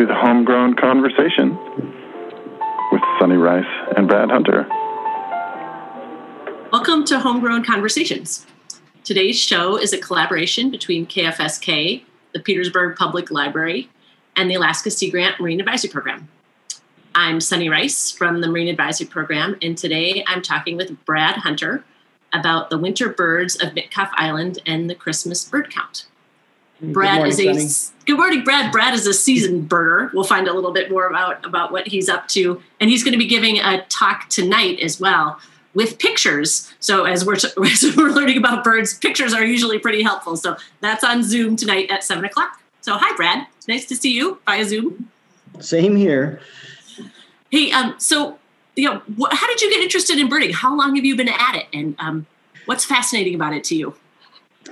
to the Homegrown Conversation with Sunny Rice and Brad Hunter. Welcome to Homegrown Conversations. Today's show is a collaboration between KFSK, the Petersburg Public Library, and the Alaska Sea Grant Marine Advisory Program. I'm Sunny Rice from the Marine Advisory Program, and today I'm talking with Brad Hunter about the winter birds of Mitkof Island and the Christmas bird count. Brad morning, is a Sunny. good morning, Brad. Brad is a seasoned birder. We'll find a little bit more about about what he's up to, and he's going to be giving a talk tonight as well with pictures. So as we're as we're learning about birds, pictures are usually pretty helpful. So that's on Zoom tonight at seven o'clock. So hi, Brad. Nice to see you via Zoom. Same here. Hey, um, so you know, wh- how did you get interested in birding? How long have you been at it, and um, what's fascinating about it to you?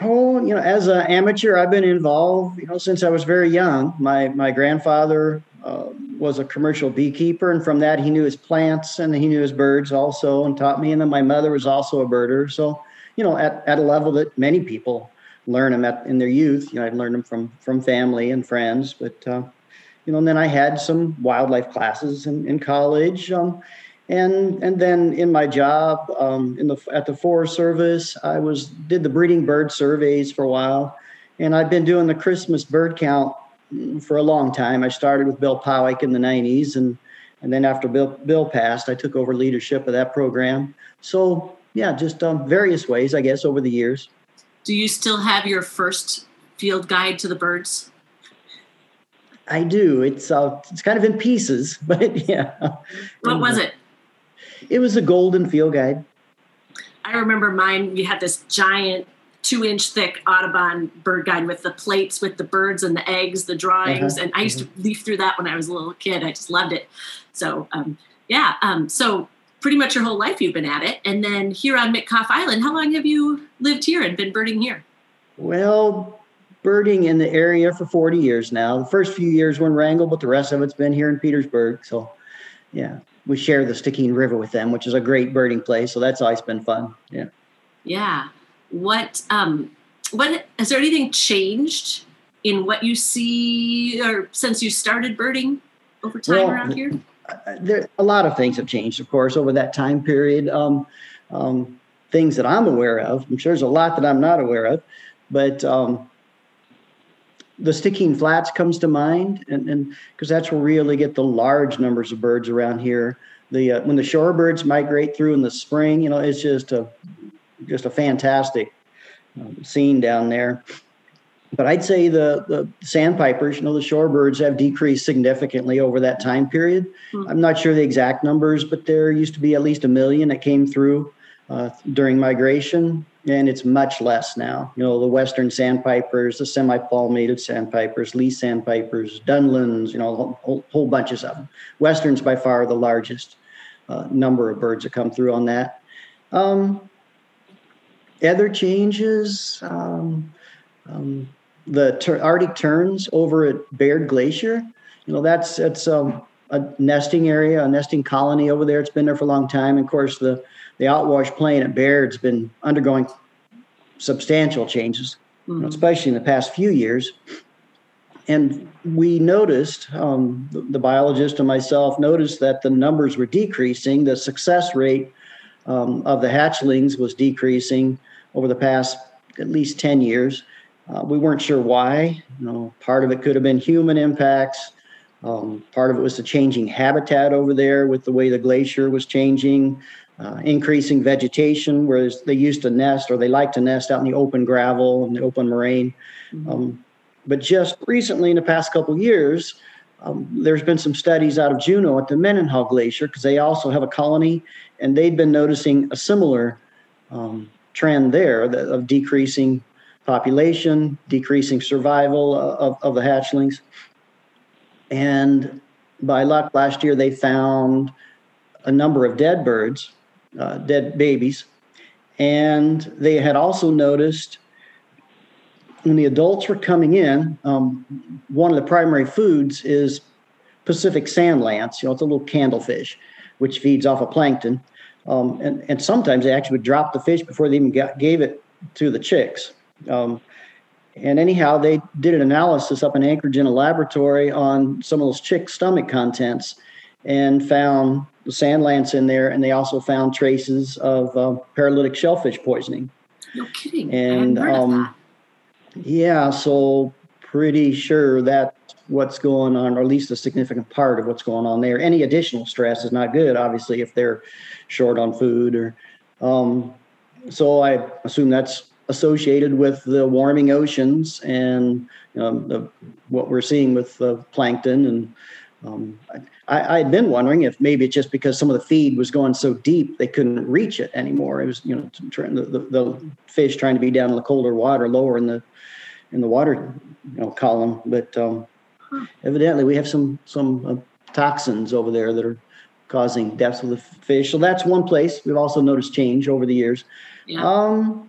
Oh, you know, as an amateur, I've been involved, you know, since I was very young. My my grandfather uh, was a commercial beekeeper, and from that, he knew his plants and he knew his birds also, and taught me. And then my mother was also a birder, so you know, at, at a level that many people learn them at in their youth. You know, I learned them from from family and friends, but uh, you know, and then I had some wildlife classes in, in college. Um, and and then in my job um, in the at the Forest Service, I was did the breeding bird surveys for a while, and I've been doing the Christmas bird count mm, for a long time. I started with Bill Powick in the '90s, and and then after Bill Bill passed, I took over leadership of that program. So yeah, just um, various ways, I guess, over the years. Do you still have your first field guide to the birds? I do. It's uh, it's kind of in pieces, but yeah. What was it? It was a golden field guide. I remember mine. We had this giant two-inch thick Audubon bird guide with the plates, with the birds and the eggs, the drawings, Uh-huh, and I used to leaf through that when I was a little kid. I just loved it. So um, yeah, um, so pretty much your whole life you've been at it, and then here on Mitkof Island, how long have you lived here and been birding here? Well, birding in the area for 40 years now. The first few years were in Wrangell, but the rest of it's been here in Petersburg. So, yeah, we share the Stikine River with them, which is a great birding place. So that's always been fun. Yeah. Yeah. What um what has there anything changed in what you see or since you started birding over time Well, around here? There, a lot of things have changed, of course, over that time period. Um, um, things that I'm aware of. I'm sure there's a lot that I'm not aware of, but um, the Stikine Flats comes to mind, and because that's where we really get the large numbers of birds around here. The uh, when the shorebirds migrate through in the spring, you know, it's just a just a fantastic um, scene down there. But I'd say the the sandpipers, you know, the shorebirds have decreased significantly over that time period. Hmm. I'm not sure the exact numbers, but there used to be at least a million that came through uh, during migration, and it's much less now. You know, the western sandpipers, the semi-palmated sandpipers, Lee sandpipers, Dunlins, you know, whole, whole bunches of them. Westerns by far the largest uh, number of birds that come through on that. Um, other changes, um, um, the ter- Arctic terns over at Baird Glacier. You know, that's it's um, a nesting area, a nesting colony over there. It's been there for a long time. And of course, the the outwash plain at Baird's been undergoing substantial changes, Mhm. especially in the past few years. And we noticed, um, the, the biologist and myself noticed that the numbers were decreasing. The success rate um, of the hatchlings was decreasing over the past at least 10 years. Uh, we weren't sure why. You know, part of it could have been human impacts. Um, part of it was the changing habitat over there with the way the glacier was changing, uh, increasing vegetation, whereas they used to nest or they like to nest out in the open gravel and the open moraine. Um, but just recently, in the past couple of years, um, there's been some studies out of Juneau at the Mendenhall Glacier because they also have a colony, and they've been noticing a similar um, trend there of decreasing population, decreasing survival uh, of, of the hatchlings. And by luck, last year they found a number of dead birds, uh, dead babies, and they had also noticed when the adults were coming in, um, one of the primary foods is Pacific sand lance. You know, it's a little candlefish, which feeds off of plankton. Um, and, and sometimes they actually would drop the fish before they even got, gave it to the chicks. Um, and anyhow, they did an analysis up in Anchorage in a laboratory on some of those chick stomach contents and found sand lance in there, and they also found traces of uh, paralytic shellfish poisoning. No kidding. And um, yeah, so pretty sure that's what's going on, or at least a significant part of what's going on there. Any additional stress is not good, obviously, if they're short on food or. Um, so I assume that's associated with the warming oceans and um, the, what we're seeing with the plankton. And um, I, had been wondering if maybe it's just because some of the feed was going so deep they couldn't reach it anymore. It was you know trying the, the, the fish trying to be down in the colder water, lower in the in the water you know column. But um, huh. evidently we have some some uh, toxins over there that are causing deaths of the fish. So that's one place we've also noticed change over the years. Yeah. Um,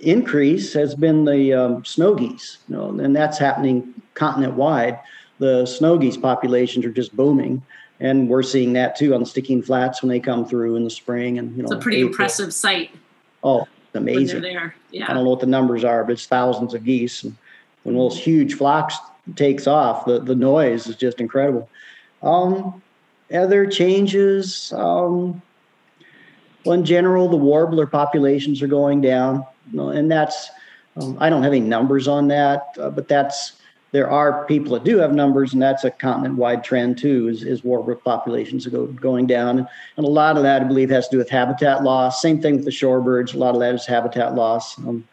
increase has been the um, snow geese, you know, and that's happening continent wide. The snow geese populations are just booming, and we're seeing that too on the Stikine Flats when they come through in the spring. And you know, it's a pretty April. impressive sight. Oh, amazing! there, yeah. I don't know what the numbers are, but it's thousands of geese. And when those huge flocks takes off, the the noise is just incredible. Um, other changes. Um, well, in general, the warbler populations are going down, and that's um, I don't have any numbers on that, uh, but that's there are people that do have numbers, and that's a continent-wide trend too. Is, is warbler populations go, going down, and a lot of that I believe has to do with habitat loss. Same thing with the shorebirds. A lot of that is habitat loss. Um,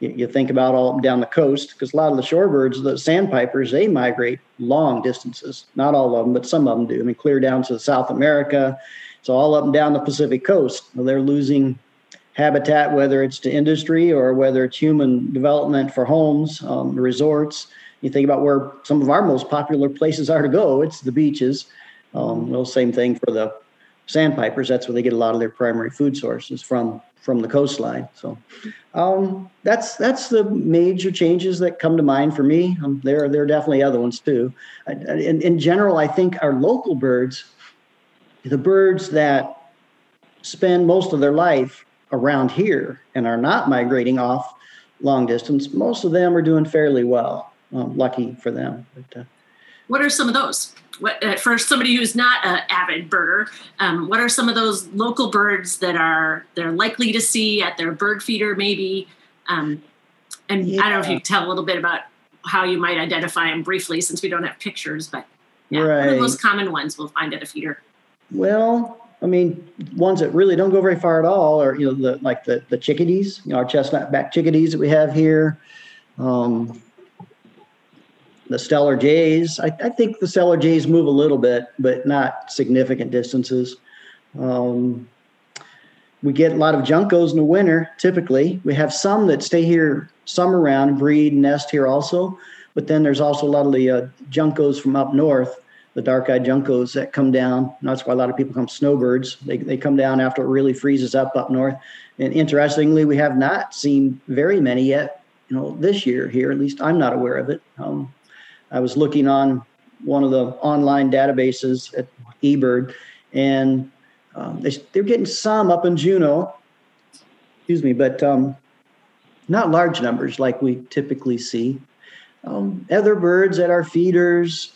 you, you, think about all down the coast because a lot of the shorebirds, the sandpipers, they migrate long distances. Not all of them, but some of them do. I mean, clear down to South America so all up and down the Pacific coast, they're losing habitat, whether it's to industry or whether it's human development for homes, um, resorts. You think about where some of our most popular places are to go, it's the beaches. Um, well, same thing for the sandpipers. That's where they get a lot of their primary food sources from from the coastline. So um, that's that's the major changes that come to mind for me. Um, there there are definitely other ones too. I, in, in general, I think our local birds the birds that spend most of their life around here and are not migrating off long distance, most of them are doing fairly well. Um, lucky for them. But, uh, what are some of those? What, uh, for somebody who's not an avid birder, um, what are some of those local birds that are they're likely to see at their bird feeder, maybe? Um, and yeah. I don't know if you can tell a little bit about how you might identify them briefly, since we don't have pictures. But yeah, right. one of the most common ones we'll find at a feeder. Well, I mean, ones that really don't go very far at all are, you know, the like the the chickadees, you know, our chestnut back chickadees that we have here. Um, the Steller jays. I, I, think the Steller jays move a little bit, but not significant distances. Um, we get a lot of juncos in the winter. Typically, we have some that stay here summer round, breed, nest here also. But then there's also a lot of the uh, juncos from up north the dark-eyed juncos that come down. That's why a lot of people come snowbirds. They, they come down after it really freezes up up north. And interestingly, we have not seen very many yet. You know, this year here, at least I'm not aware of it. Um, I was looking on one of the online databases at eBird, and um, they, they're getting some up in Juneau. Excuse me, but um, not large numbers like we typically see. Um, other birds at our feeders,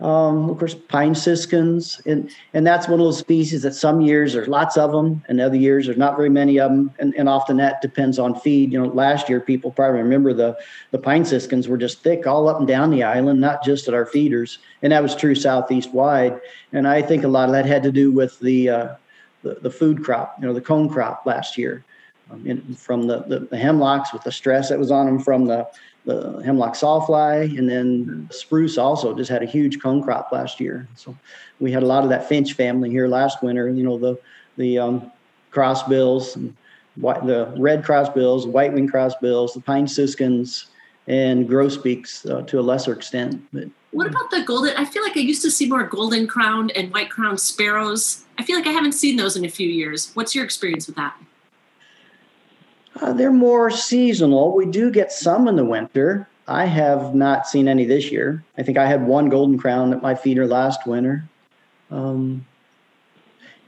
um, of course, pine siskins, and and that's one of those species that some years there's lots of them, and other years there's not very many of them, and, and often that depends on feed. You know, last year people probably remember the the pine siskins were just thick all up and down the island, not just at our feeders, and that was true southeast wide. And I think a lot of that had to do with the uh, the, the food crop, you know, the cone crop last year, um, from the, the the hemlocks with the stress that was on them from the the hemlock sawfly, and then spruce also just had a huge cone crop last year. So we had a lot of that finch family here last winter. You know the the um, crossbills, and white, the red crossbills, white wing crossbills, the pine siskins, and grosbeaks uh, to a lesser extent. But what about the golden? I feel like I used to see more golden crowned and white crowned sparrows. I feel like I haven't seen those in a few years. What's your experience with that? Uh, they're more seasonal. We do get some in the winter. I have not seen any this year. I think I had one golden crown at my feeder last winter. Um,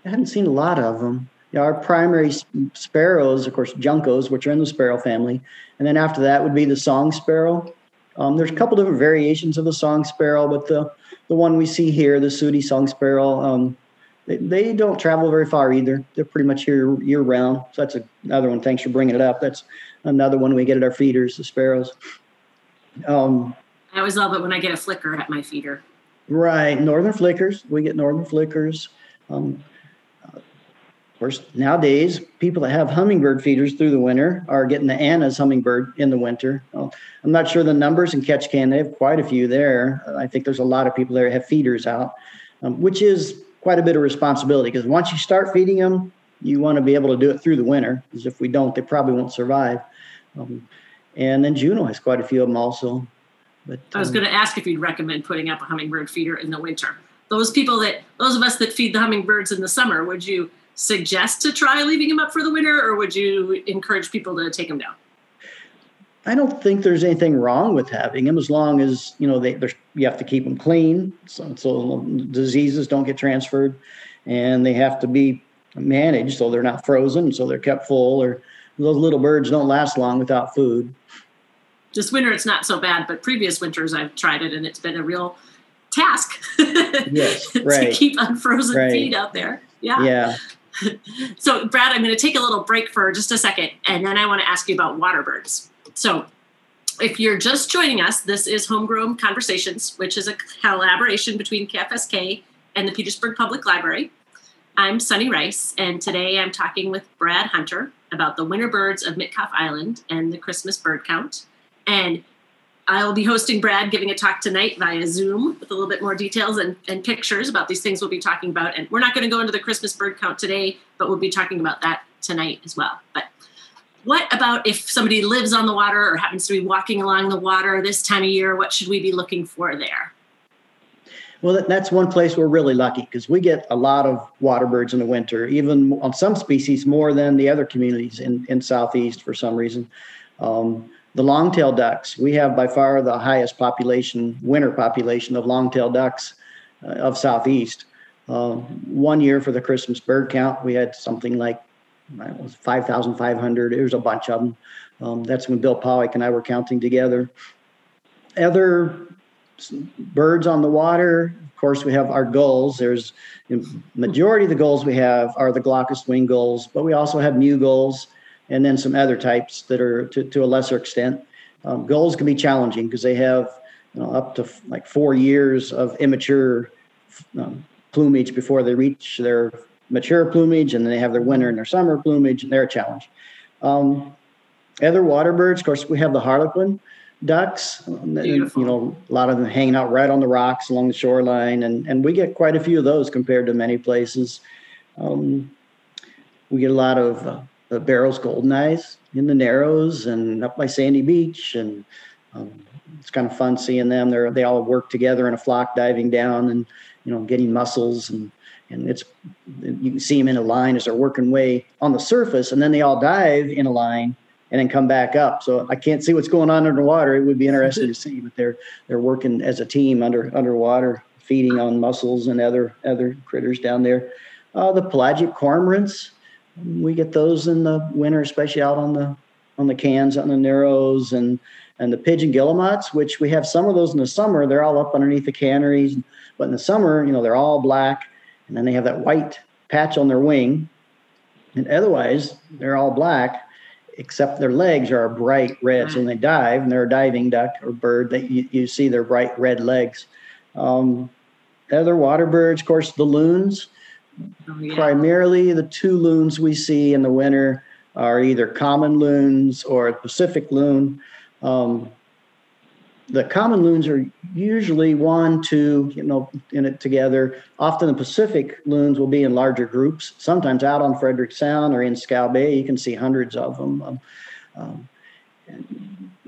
I haven't seen a lot of them. our primary sparrows, of course, juncos, which are in the sparrow family, and then after that would be the song sparrow. Um, there's a couple different variations of the song sparrow, but the the one we see here, the sooty song sparrow, um, they, they, don't travel very far either. They're pretty much here year round. So that's another one. Thanks for bringing it up. That's another one we get at our feeders, the sparrows. Um, I always love it when I get a flicker at my feeder. Right, northern flickers. We get northern flickers. Um, course, nowadays, people that have hummingbird feeders through the winter are getting the Anna's hummingbird in the winter. Well, I'm not sure the numbers in Ketchikan. They have quite a few there. I think there's a lot of people there have feeders out, um, which is quite a bit of responsibility because once you start feeding them, you want to be able to do it through the winter. Because if we don't, they probably won't survive. Um, and then Juneau has quite a few of them also. But I was um, going to ask if you'd recommend putting up a hummingbird feeder in the winter. Those people that, those of us that feed the hummingbirds in the summer, would you suggest to try leaving them up for the winter, or would you encourage people to take them down? I don't think there's anything wrong with having them as long as you know they you have to keep them clean so, so diseases don't get transferred, and they have to be managed so they're not frozen, so they're kept full. Or those little birds don't last long without food. This winter it's not so bad, but previous winters I've tried it and it's been a real task. yes, right. to keep unfrozen right. feed out there. Yeah. Yeah. so, Brad, I'm going to take a little break for just a second, and then I want to ask you about water birds. So, if you're just joining us, this is Homegrown Conversations, which is a collaboration between KFSK and the Petersburg Public Library. I'm Sunny Rice, and today I'm talking with Brad Hunter about the winter birds of Mitkof Island and the Christmas bird count. And I will be hosting Brad giving a talk tonight via Zoom with a little bit more details and, and pictures about these things we'll be talking about. And we're not going to go into the Christmas bird count today, but we'll be talking about that tonight as well. But what about if somebody lives on the water or happens to be walking along the water this time of year? What should we be looking for there? Well, that's one place we're really lucky because we get a lot of water birds in the winter, even on some species more than the other communities in, in Southeast for some reason. Um, the long-tailed ducks, we have by far the highest population, winter population of long-tailed ducks uh, of Southeast. Uh, one year for the Christmas bird count, we had something like it was 5,500. There's a bunch of them. Um, that's when Bill Powick and I were counting together. Other birds on the water, of course, we have our gulls. There's majority of the gulls we have are the glaucous wing gulls, but we also have mew gulls and then some other types that are to, to a lesser extent. Um, gulls can be challenging because they have you know, up to f- like four years of immature um, plumage before they reach their mature plumage, and then they have their winter and their summer plumage, and they're a challenge. Um, other water birds, of course, we have the harlequin ducks. Beautiful. You know, a lot of them hanging out right on the rocks along the shoreline, and and we get quite a few of those compared to many places. Um, we get a lot of uh, the Barrow's Golden Eyes in the Narrows and up by Sandy Beach, and um, it's kind of fun seeing them. They they all work together in a flock, diving down and you know getting mussels and and it's you can see them in a line as they're working way on the surface, and then they all dive in a line and then come back up. So I can't see what's going on underwater. It would be interesting to see, but they're they're working as a team under underwater, feeding on mussels and other other critters down there. Uh, the pelagic cormorants, we get those in the winter, especially out on the on the cans, on the narrows, and and the pigeon guillemots, which we have some of those in the summer. They're all up underneath the canneries, but in the summer, you know, they're all black, and then they have that white patch on their wing, and otherwise they're all black, except their legs are a bright red. So when they dive, and they're a diving duck or bird, that you, you see their bright red legs. Um, other water birds, of course, the loons Oh, yeah. Primarily, the two loons we see in the winter are either common loons or Pacific loon. Um, the common loons are usually one, two, you know, in it together. Often the Pacific loons will be in larger groups. Sometimes out on Frederick Sound or in Scow Bay, you can see hundreds of them. Um, um,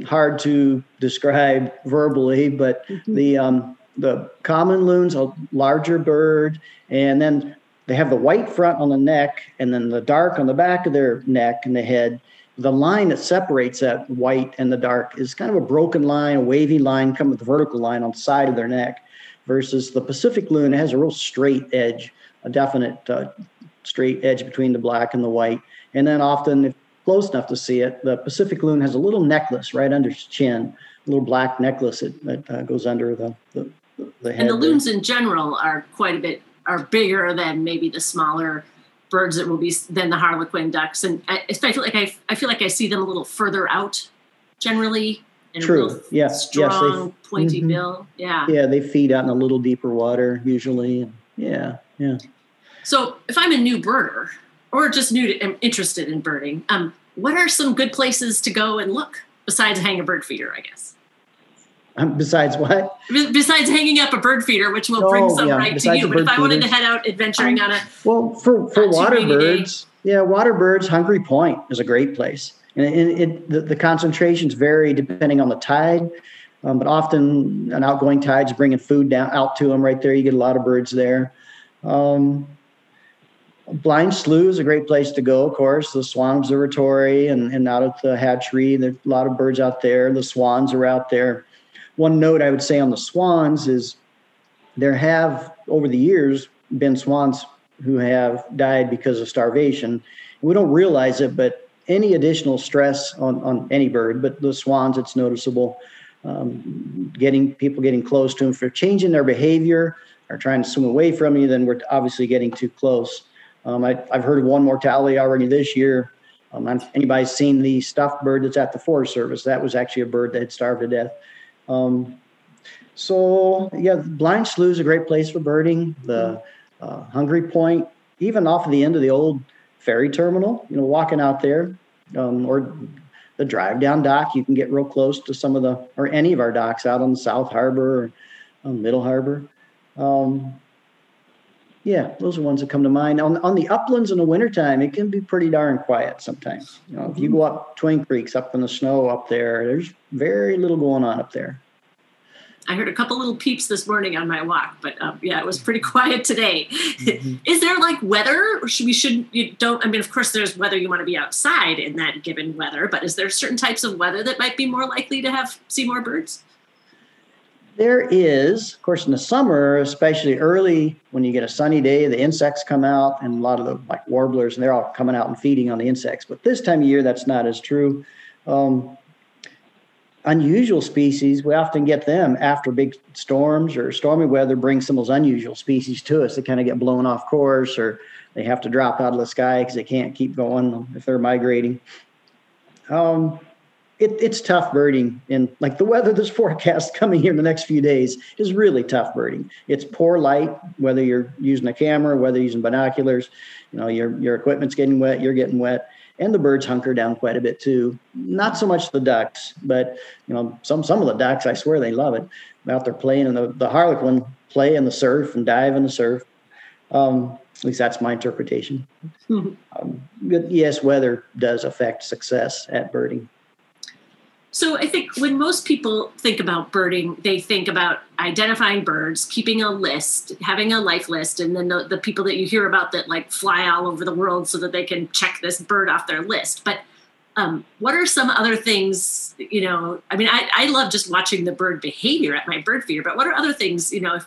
hard to describe verbally, but mm-hmm. the um, the common loon's a larger bird, and then they have the white front on the neck and then the dark on the back of their neck and the head. The line that separates that white and the dark is kind of a broken line, a wavy line, come with the vertical line on the side of their neck, versus the Pacific loon it has a real straight edge, a definite uh, straight edge between the black and the white. And then often, if close enough to see it, the Pacific loon has a little necklace right under its chin, a little black necklace that, that uh, goes under the, the, the head. And the there. loons in general are quite a bit are bigger than maybe the smaller birds that will be than the harlequin ducks. And I, I feel like I, I feel like I see them a little further out generally. And True. Yes. Strong, yes. pointy Mhm. bill. Yeah. They, yeah, they feed out in a little deeper water usually. Yeah. Yeah. So if I'm a new birder or just new to am interested in birding, um, what are some good places to go and look besides hang a bird feeder? I guess. Um, besides what? Be- Besides hanging up a bird feeder, which will bring Oh, some yeah, right to you. But if I wanted to head out adventuring on a Well, for for water day. birds, yeah, water birds, Hungry Point is a great place, and it, it the, the concentrations vary depending on the tide, um, but often an outgoing tide's bringing food down out to them right there. You get a lot of birds there. Um, Blind Slough is a great place to go, of course. The Swan Observatory and, and out at the hatchery, there's a lot of birds out there. The swans are out there. One note I would say on the swans is there have over the years been swans who have died because of starvation. We don't realize it, but any additional stress on, on any bird, but the swans, it's noticeable. Um, getting people getting close to them for changing their behavior or trying to swim away from you, then we're obviously getting too close. Um, I, I've heard of one mortality already this year. Um, seen the stuffed bird that's at the Forest Service, that was actually a bird that had starved to death. Um, so yeah, Blind Slough is a great place for birding. The uh, Hungry Point, even off of the end of the old ferry terminal, you know, walking out there, um, or the drive down dock, you can get real close to some of the or any of our docks out on the South Harbor or um, Middle Harbor. Um, yeah, those are ones that come to mind. On on the uplands in the wintertime, it can be pretty darn quiet sometimes. You know, if you go up Twin Creeks up in the snow up there, there's very little going on up there. I heard a couple little peeps this morning on my walk, but um, yeah, it was pretty quiet today. Mhm. Is there like weather, or should we should you don't? I mean, of course, there's weather you want to be outside in that given weather, but is there certain types of weather that might be more likely to have see more birds? There is, of course, in the summer, especially early when you get a sunny day, the insects come out, and a lot of the like warblers, and they're all coming out and feeding on the insects. But this time of year, that's not as true. Um, unusual species, we often get them after big storms or stormy weather brings some of those unusual species to us. They kind of get blown off course, or they have to drop out of the sky because they can't keep going if they're migrating. Um, it, it's tough birding. And like the weather this forecast coming here in the next few days is really tough birding. It's poor light whether you're using a camera whether you're using binoculars you know your your equipment's getting wet you're getting wet. And the birds hunker down quite a bit too. Not so much the ducks but you know some some of the ducks i swear they love it. Out there playing in the, the harlequin play in the surf and dive in the surf. Um, at least that's my interpretation. Um, but yes weather does affect success at birding So I think when most people think about birding, they think about identifying birds, keeping a list, having a life list, and then the, the people that you hear about that like fly all over the world so that they can check this bird off their list. But um, what are some other things, you know, I mean, I, I love just watching the bird behavior at my bird feeder, but what are other things, you know,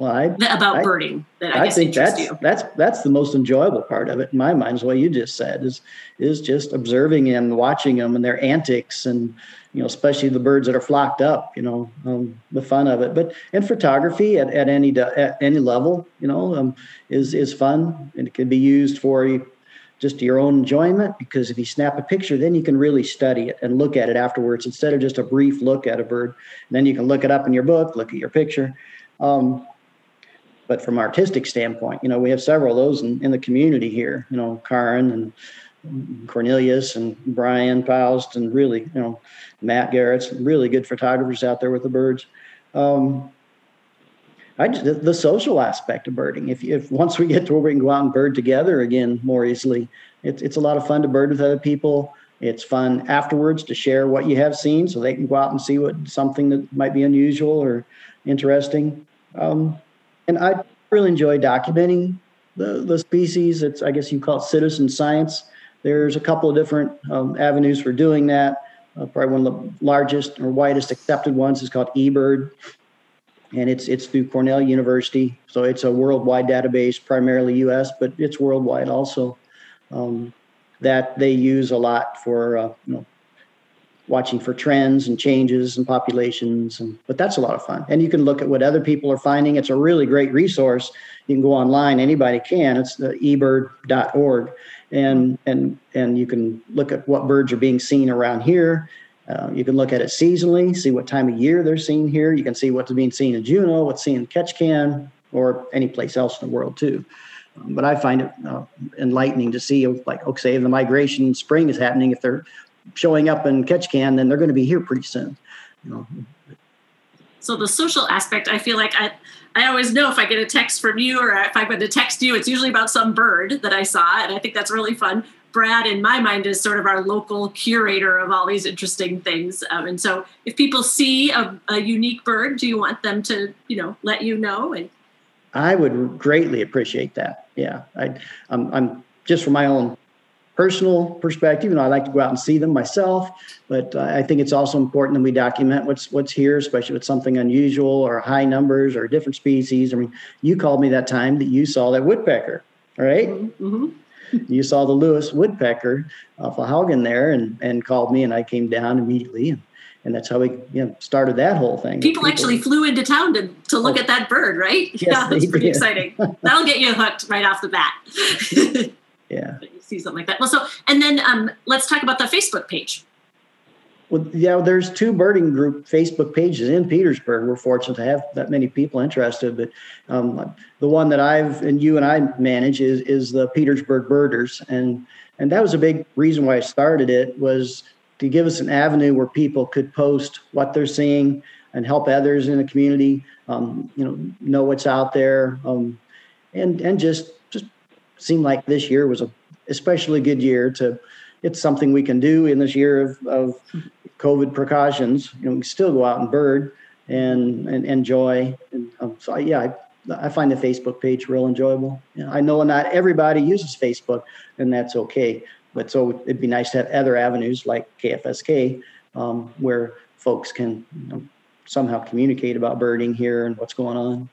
well i about I- birding that I, I guess think that's you? that's that's the most enjoyable part of it in my mind is what you just said is is just observing and watching them and their antics and you know especially the birds that are flocked up you know um, the fun of it. But and photography at, at any at any level you know um, is is fun and it can be used for just your own enjoyment because if you snap a picture then you can really study it and look at it afterwards instead of just a brief look at a bird. Then you can look it up in your book look at your picture. Um, but from an artistic standpoint, you know, we have several of those in, in the community here, you know, Karin and Cornelius and Brian Faust and really, you know, Matt Garrett's really good photographers out there with the birds. Um, I just, the, the social aspect of birding. If, if once we get to where we can go out and bird together again more easily, it's it's a lot of fun to bird with other people. It's fun afterwards to share what you have seen, so they can go out and see what something that might be unusual or interesting. Um, and I really enjoy documenting the, the species. It's, I guess you call it citizen science. There's a couple of different um, avenues for doing that. Uh, probably one of the largest or widest accepted ones is called eBird. and it's it's through Cornell University. So it's a worldwide database, primarily U.S., but it's worldwide also. Um, that they use a lot for uh, you know watching for trends and changes and populations and but that's a lot of fun. And you can look at what other people are finding. It's a really great resource. You can go online anybody can. It's the ebird.org and and and you can look at what birds are being seen around here. Uh, you can look at it seasonally see what time of year they're seen here. You can see what's being seen in juneau what's seen in ketchikan or any place else in the world too. But I find it uh, enlightening to see, like, okay, the migration spring is happening. If they're showing up in Ketchikan, then they're going to be here pretty soon. You know. So the social aspect, I feel like I, I always know if I get a text from you or if I'm going to text you, it's usually about some bird that I saw, and I think that's really fun. Brad, in my mind, is sort of our local curator of all these interesting things. Um, and so, if people see a, a, unique bird, do you want them to, you know, let you know? And I would greatly appreciate that. Yeah, I, I'm, I'm just for my own personal perspective. Know, I like to go out and see them myself, but uh, I think it's also important that we document what's what's here, especially with something unusual or high numbers or different species. I mean, you called me that time that you saw that woodpecker, right? Mm-hmm. you saw the Lewis woodpecker off of Haugen there, and and called me, and I came down immediately. And, and that's how we you know started that whole thing. People, People actually flew into town to, to look oh, at that bird, right? Yes, yeah, that's pretty did. exciting. That'll get you hooked right off the bat. yeah something like that. Well, so and then um, let's talk about the Facebook page. Well, yeah, there's two birding group Facebook pages in Petersburg. We're fortunate to have that many people interested, but um, the one that I've and you and I manage is is the Petersburg Birders, and and that was a big reason why I started it was to give us an avenue where people could post what they're seeing and help others in the community, um, you know, know what's out there, um, and and just just seemed like this year was a especially good year to it's something we can do in this year of, of COVID precautions. You know, we can still go out and bird and, and enjoy. And um, so, yeah, I, I, find the Facebook page real enjoyable. You know, I know not everybody uses Facebook, and that's okay. But so it'd be nice to have other avenues like KFSK um, where folks can you know, somehow communicate about birding here and what's going on.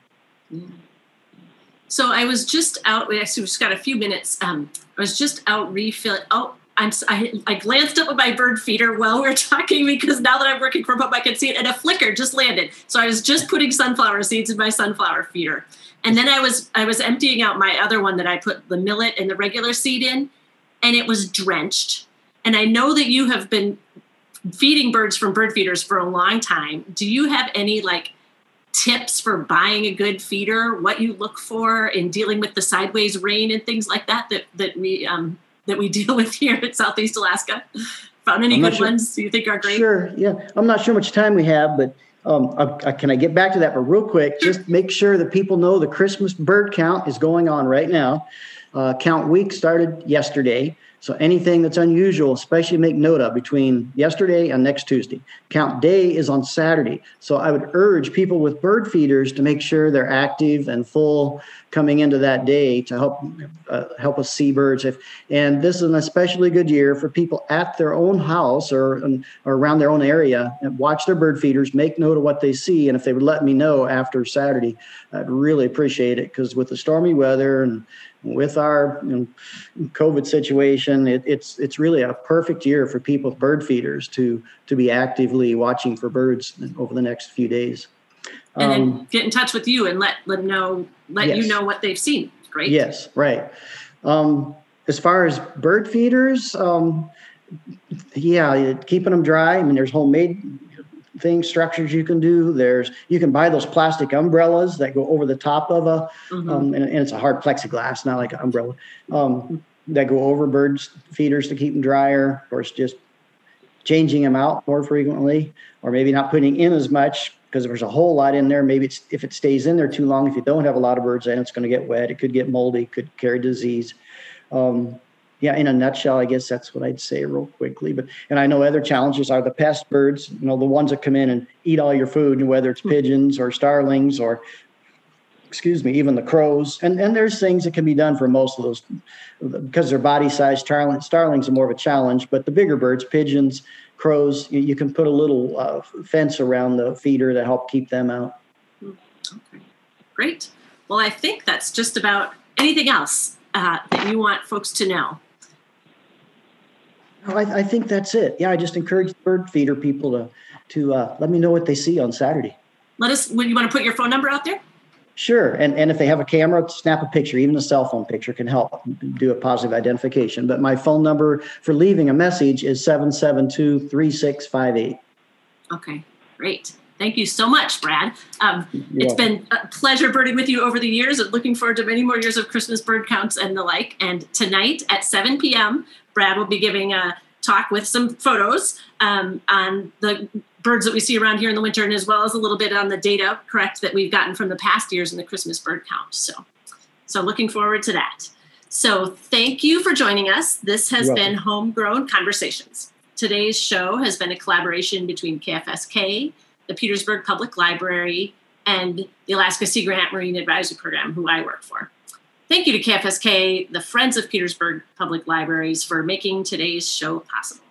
So I was just out. We actually just got a few minutes. Um, I was just out refilling. Oh, I'm. I, I glanced up at my bird feeder while we are talking because now that I'm working from home, I can see it, and a flicker just landed. So I was just putting sunflower seeds in my sunflower feeder, and then I was I was emptying out my other one that I put the millet and the regular seed in, and it was drenched. And I know that you have been feeding birds from bird feeders for a long time. Do you have any like tips for buying a good feeder, what you look for in dealing with the sideways rain and things like that that that we um, that we deal with here in Southeast Alaska. Found any good sure. ones you think are great? Sure. Yeah, I'm not sure how much time we have, but um, I, I, can I get back to that? But real quick, just make sure that people know the Christmas bird count is going on right now. Uh, count week started yesterday. So anything that's unusual, especially make note of between yesterday and next Tuesday. Count day is on Saturday. So I would urge people with bird feeders to make sure they're active and full coming into that day to help uh, help us see birds. If and this is an especially good year for people at their own house or or around their own area and watch their bird feeders, make note of what they see, and if they would let me know after Saturday, I'd really appreciate it because with the stormy weather and with our you know, COVID situation, it, it's it's really a perfect year for people with bird feeders to to be actively watching for birds over the next few days. And um, then get in touch with you and let them know, let yes. you know what they've seen. Great. Yes, right. Um, as far as bird feeders, um, yeah, keeping them dry. I mean, there's homemade things, structures you can do. There's you can buy those plastic umbrellas that go over the top of a, mm-hmm. um, and, and, it's a hard plexiglass, not like an umbrella, um, that go over birds feeders to keep them drier. Of course, just changing them out more frequently, or maybe not putting in as much because there's a whole lot in there. Maybe it's if it stays in there too long, if you don't have a lot of birds in, it's going to get wet. It could get moldy, could carry disease. Um, yeah, in a nutshell, I guess that's what I'd say real quickly. But and I know other challenges are the pest birds, you know, the ones that come in and eat all your food, and whether it's hmm. pigeons or starlings or excuse me, even the crows. And and there's things that can be done for most of those because their body size. Starling, starlings are more of a challenge, but the bigger birds, pigeons, crows, you, you can put a little uh, fence around the feeder to help keep them out. Okay, great. Well, I think that's just about anything else uh, that you want folks to know. Oh, I, I think that's it. Yeah, I just encourage bird feeder people to to uh, let me know what they see on Saturday. Let us. Would you want to put your phone number out there? Sure, and and if they have a camera, snap a picture. Even a cell phone picture can help do a positive identification. But my phone number for leaving a message is 772-3658. Okay, great. Thank you so much, Brad. Um, it's been a pleasure birding with you over the years and looking forward to many more years of Christmas bird counts and the like. And tonight at 7 p.m., Brad will be giving a talk with some photos um, on the birds that we see around here in the winter and as well as a little bit on the data, correct, that we've gotten from the past years in the Christmas bird count. So, so looking forward to that. So thank you for joining us. This has You're been welcome. Homegrown Conversations. Today's show has been a collaboration between KFSK, the Petersburg Public Library, and the Alaska Sea Grant Marine Advisory Program, who I work for. Thank you to KFSK, the Friends of Petersburg Public Libraries, for making today's show possible.